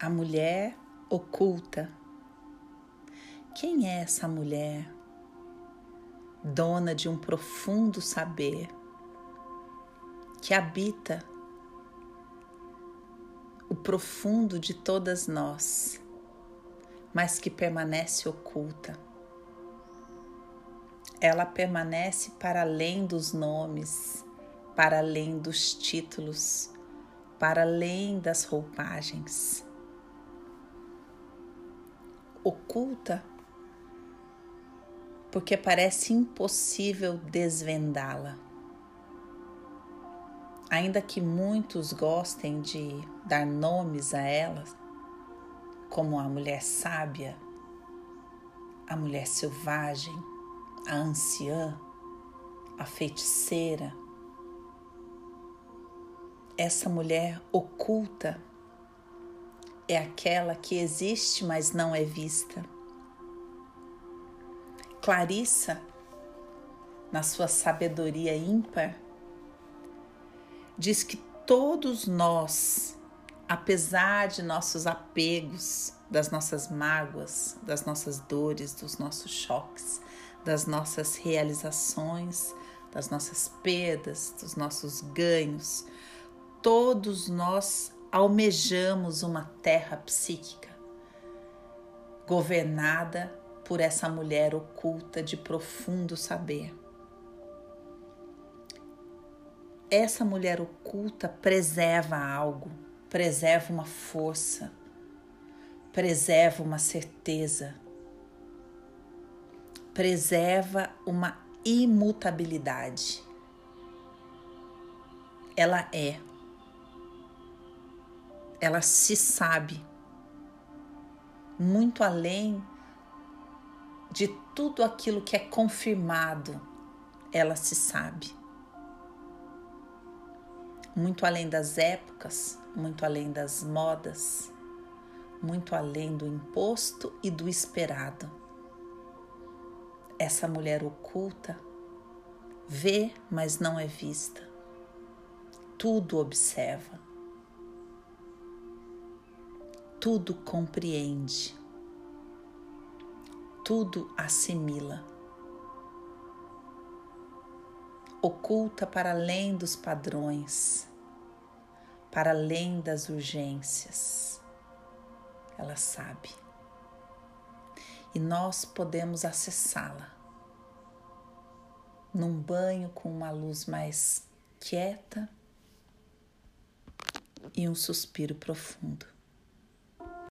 a mulher oculta. Quem é essa mulher, dona de um profundo saber, que habita o profundo de todas nós, mas que permanece oculta? Ela permanece para além dos nomes, para além dos títulos, para além das roupagens oculta porque parece impossível desvendá-la. Ainda que muitos gostem de dar nomes a ela, como a mulher sábia, a mulher selvagem, a anciã, a feiticeira, essa mulher oculta é aquela que existe, mas não é vista. Clarissa, na sua sabedoria ímpar, diz que todos nós, apesar de nossos apegos, das nossas mágoas, das nossas dores, dos nossos choques, das nossas realizações, das nossas perdas, dos nossos ganhos, todos nós almejamos uma terra psíquica governada por essa mulher oculta de profundo saber. Essa mulher oculta preserva algo, preserva uma força, preserva uma certeza, preserva uma imutabilidade. Ela é ela se sabe muito além de tudo aquilo que é confirmado, ela se sabe. Muito além das épocas, muito além das modas, muito além do imposto e do esperado. Essa mulher oculta vê, mas não é vista. Tudo observa tudo compreende, tudo assimila. Oculta para além dos padrões, para além das urgências. Ela sabe. E nós podemos acessá-la num banho com uma luz mais quieta e um suspiro profundo.